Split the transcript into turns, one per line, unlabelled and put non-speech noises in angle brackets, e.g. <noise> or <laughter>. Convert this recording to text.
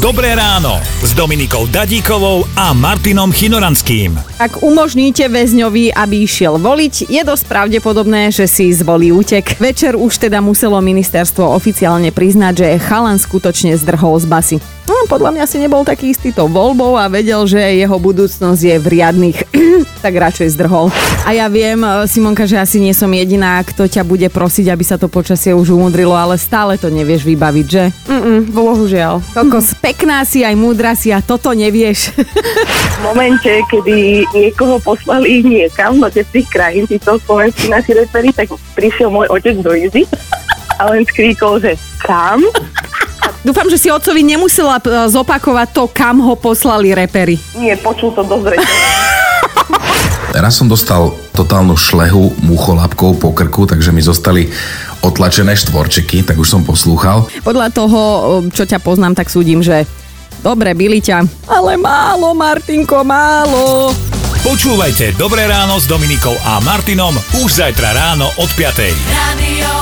Dobré ráno s Dominikou Dadíkovou a Martinom Chinoranským.
Ak umožníte väzňovi, aby išiel voliť, je dosť pravdepodobné, že si zvolí útek. Večer už teda muselo ministerstvo oficiálne priznať, že chalan skutočne zdrhol z basy. No, podľa mňa si nebol taký istý to voľbou a vedel, že jeho budúcnosť je v riadnych, <clears throat> tak radšej zdrhol. A ja viem, Simonka, že asi nie som jediná, kto ťa bude prosiť, aby sa to počasie už umudrilo, ale stále to nevieš vybaviť, že? Mm, bohužiaľ. Kokos, pekná si aj múdra si a toto nevieš.
v momente, kedy niekoho poslali niekam do teplých krajín, títo slovenskí naši reperi, tak prišiel môj otec do Izy a len skríkol, že kam?
Dúfam, že si otcovi nemusela e, zopakovať to, kam ho poslali repery.
Nie, počul to dosť
Raz som dostal totálnu šlehu mucholapkou po krku, takže mi zostali otlačené štvorčeky, tak už som poslúchal.
Podľa toho, čo ťa poznám, tak súdim, že dobre, byli ťa, ale málo, Martinko, málo.
Počúvajte Dobré ráno s Dominikou a Martinom už zajtra ráno od 5. Radio